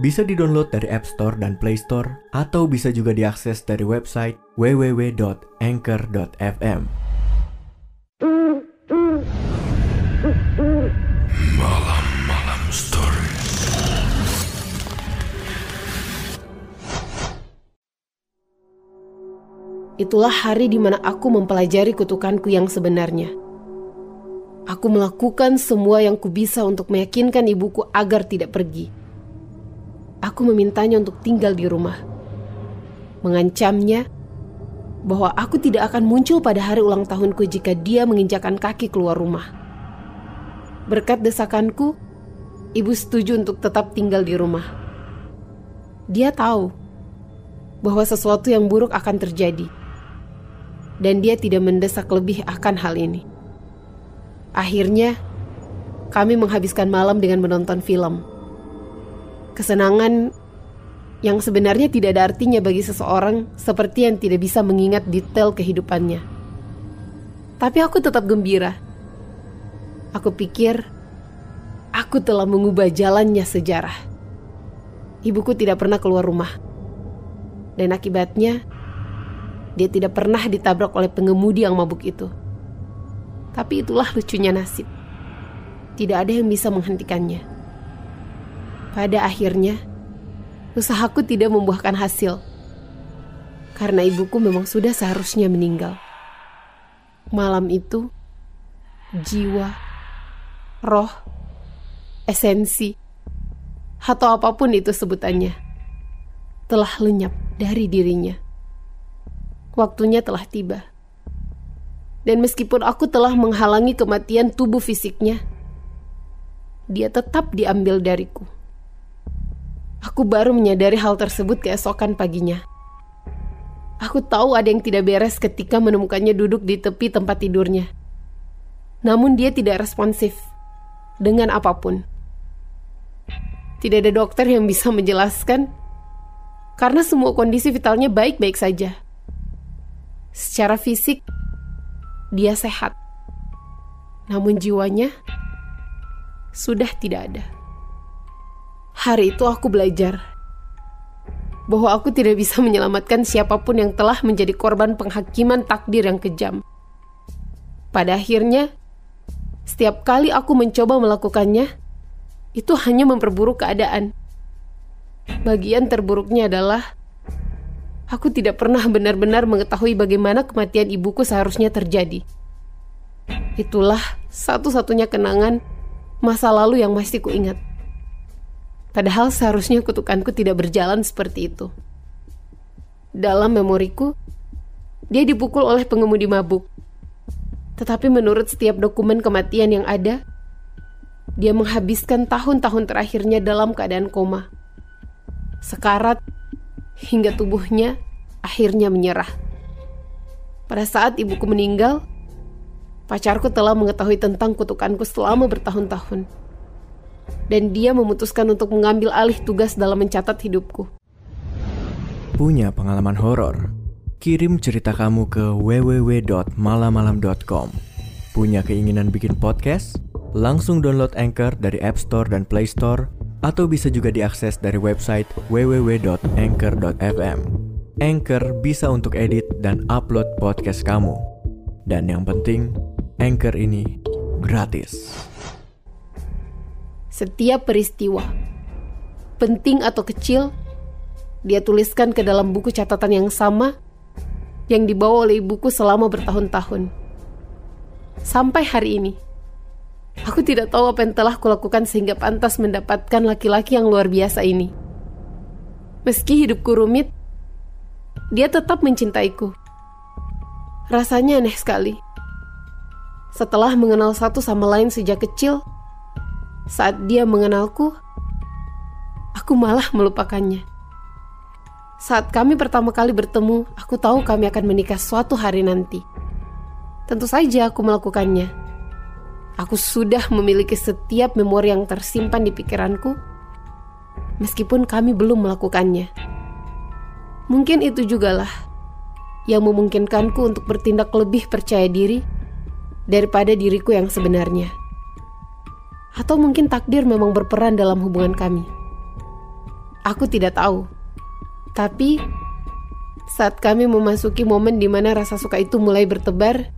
Bisa di-download dari App Store dan Play Store atau bisa juga diakses dari website www.anchor.fm. Malam-malam story. Itulah hari di mana aku mempelajari kutukanku yang sebenarnya. Aku melakukan semua yang kubisa untuk meyakinkan ibuku agar tidak pergi. Aku memintanya untuk tinggal di rumah. Mengancamnya bahwa aku tidak akan muncul pada hari ulang tahunku jika dia menginjakan kaki keluar rumah. Berkat desakanku, ibu setuju untuk tetap tinggal di rumah. Dia tahu bahwa sesuatu yang buruk akan terjadi dan dia tidak mendesak lebih akan hal ini. Akhirnya, kami menghabiskan malam dengan menonton film. Kesenangan yang sebenarnya tidak ada artinya bagi seseorang seperti yang tidak bisa mengingat detail kehidupannya. Tapi aku tetap gembira. Aku pikir aku telah mengubah jalannya sejarah. Ibuku tidak pernah keluar rumah. Dan akibatnya, dia tidak pernah ditabrak oleh pengemudi yang mabuk itu. Tapi itulah lucunya nasib. Tidak ada yang bisa menghentikannya. Pada akhirnya, usahaku tidak membuahkan hasil. Karena ibuku memang sudah seharusnya meninggal. Malam itu, jiwa, roh, esensi, atau apa pun itu sebutannya, telah lenyap dari dirinya waktunya telah tiba. Dan meskipun aku telah menghalangi kematian tubuh fisiknya, dia tetap diambil dariku. Aku baru menyadari hal tersebut keesokan paginya. Aku tahu ada yang tidak beres ketika menemukannya duduk di tepi tempat tidurnya. Namun dia tidak responsif dengan apa pun. Tidak ada dokter yang bisa menjelaskan karena semua kondisi vitalnya baik-baik saja. Secara fisik, dia sehat, namun jiwanya sudah tidak ada. Hari itu aku belajar bahwa aku tidak bisa menyelamatkan siapa pun yang telah menjadi korban penghakiman takdir yang kejam. Pada akhirnya, setiap kali aku mencoba melakukannya, itu hanya memperburuk keadaan. Bagian terburuknya adalah Aku tidak pernah benar-benar mengetahui bagaimana kematian ibuku seharusnya terjadi. Itulah satu-satunya kenangan masa lalu yang masih kuingat. Padahal seharusnya kutukanku tidak berjalan seperti itu. Dalam memoriku, dia dipukul oleh pengemudi mabuk. Tetapi menurut setiap dokumen kematian yang ada, dia menghabiskan tahun-tahun terakhirnya dalam keadaan koma. Sekarat hingga tubuhnya akhirnya menyerah. Pada saat ibuku meninggal, pacarku telah mengetahui tentang kutukanku selama bertahun-tahun. Dan dia memutuskan untuk mengambil alih tugas dalam mencatat hidupku. Punya pengalaman horor? Kirim cerita kamu ke www.malamalam.com. Punya keinginan bikin podcast? Langsung download Anchor dari App Store dan Play Store atau bisa juga diakses dari website www.anchor.fm. Anchor bisa untuk edit dan upload podcast kamu. Dan yang penting, Anchor ini gratis. Setiap peristiwa, penting atau kecil, dia tuliskan ke dalam buku catatan yang sama yang dibawa oleh ibuku selama bertahun-tahun. Sampai hari ini, Aku tidak tahu apa yang telah kulakukan sehingga pantas mendapatkan laki-laki yang luar biasa ini. Meski hidupku rumit, dia tetap mencintaiku. Rasanya aneh sekali. Setelah mengenal satu sama lain sejak kecil, saat dia mengenalku, aku malah melupakannya. Saat kami pertama kali bertemu, aku tahu kami akan menikah suatu hari nanti. Tentu saja aku melakukannya. Aku sudah memiliki setiap memori yang tersimpan di pikiranku, meskipun kami belum melakukannya. Mungkin itu jugalah yang memungkinkanku untuk bertindak lebih percaya diri daripada diriku yang sebenarnya. Atau mungkin takdir memang berperan dalam hubungan kami. Aku tidak tahu. Tapi saat kami memasuki momen di mana rasa suka itu mulai bertebar,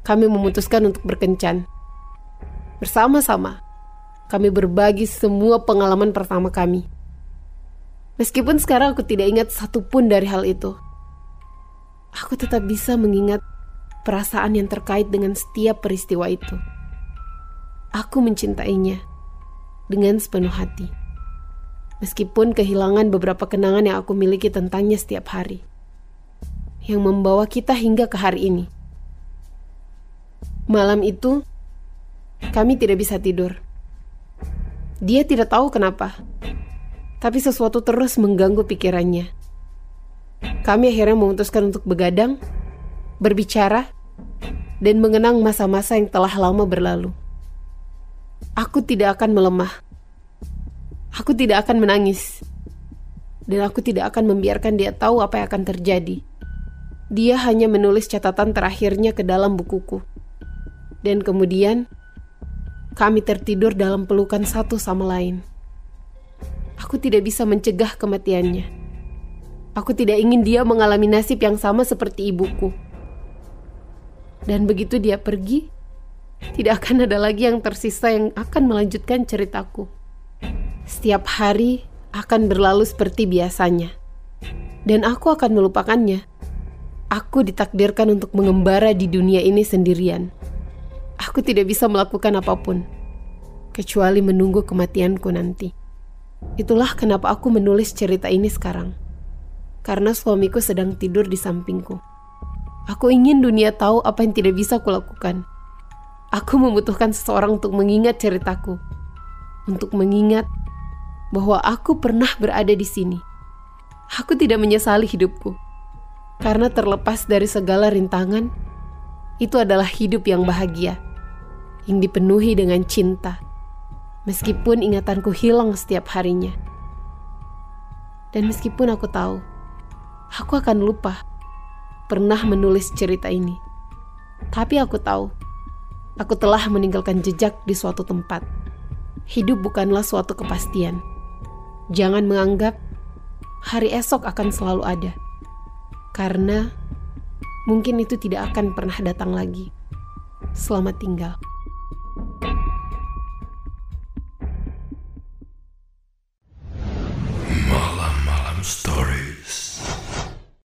kami memutuskan untuk berkencan. Bersama-sama, kami berbagi semua pengalaman pertama kami. Meskipun sekarang aku tidak ingat satupun dari hal itu, aku tetap bisa mengingat perasaan yang terkait dengan setiap peristiwa itu. Aku mencintainya dengan sepenuh hati. Meskipun kehilangan beberapa kenangan yang aku miliki tentangnya setiap hari. Yang membawa kita hingga ke hari ini. Malam itu, kami tidak bisa tidur. Dia tidak tahu kenapa, tapi sesuatu terus mengganggu pikirannya. Kami akhirnya memutuskan untuk begadang, berbicara, dan mengenang masa-masa yang telah lama berlalu. Aku tidak akan melemah. Aku tidak akan menangis. Dan aku tidak akan membiarkan dia tahu apa yang akan terjadi. Dia hanya menulis catatan terakhirnya ke dalam bukuku. Dan kemudian, kami tertidur dalam pelukan satu sama lain. Aku tidak bisa mencegah kematiannya. Aku tidak ingin dia mengalami nasib yang sama seperti ibuku. Dan begitu dia pergi, tidak akan ada lagi yang tersisa yang akan melanjutkan ceritaku. Setiap hari akan berlalu seperti biasanya, dan aku akan melupakannya. Aku ditakdirkan untuk mengembara di dunia ini sendirian. Aku tidak bisa melakukan apa pun kecuali menunggu kematianku nanti. Itulah kenapa aku menulis cerita ini sekarang. Karena suamiku sedang tidur di sampingku. Aku ingin dunia tahu apa yang tidak bisa kulakukan. Aku membutuhkan seseorang untuk mengingat ceritaku, untuk mengingat bahwa aku pernah berada di sini. Aku tidak menyesali hidupku, karena terlepas dari segala rintangan, itu adalah hidup yang bahagia, yang dipenuhi dengan cinta, meskipun ingatanku hilang setiap harinya. Dan meskipun aku tahu, aku akan lupa pernah menulis cerita ini. Tapi aku tahu Aku telah meninggalkan jejak di suatu tempat. Hidup bukanlah suatu kepastian. Jangan menganggap hari esok akan selalu ada, karena mungkin itu tidak akan pernah datang lagi. Selamat tinggal.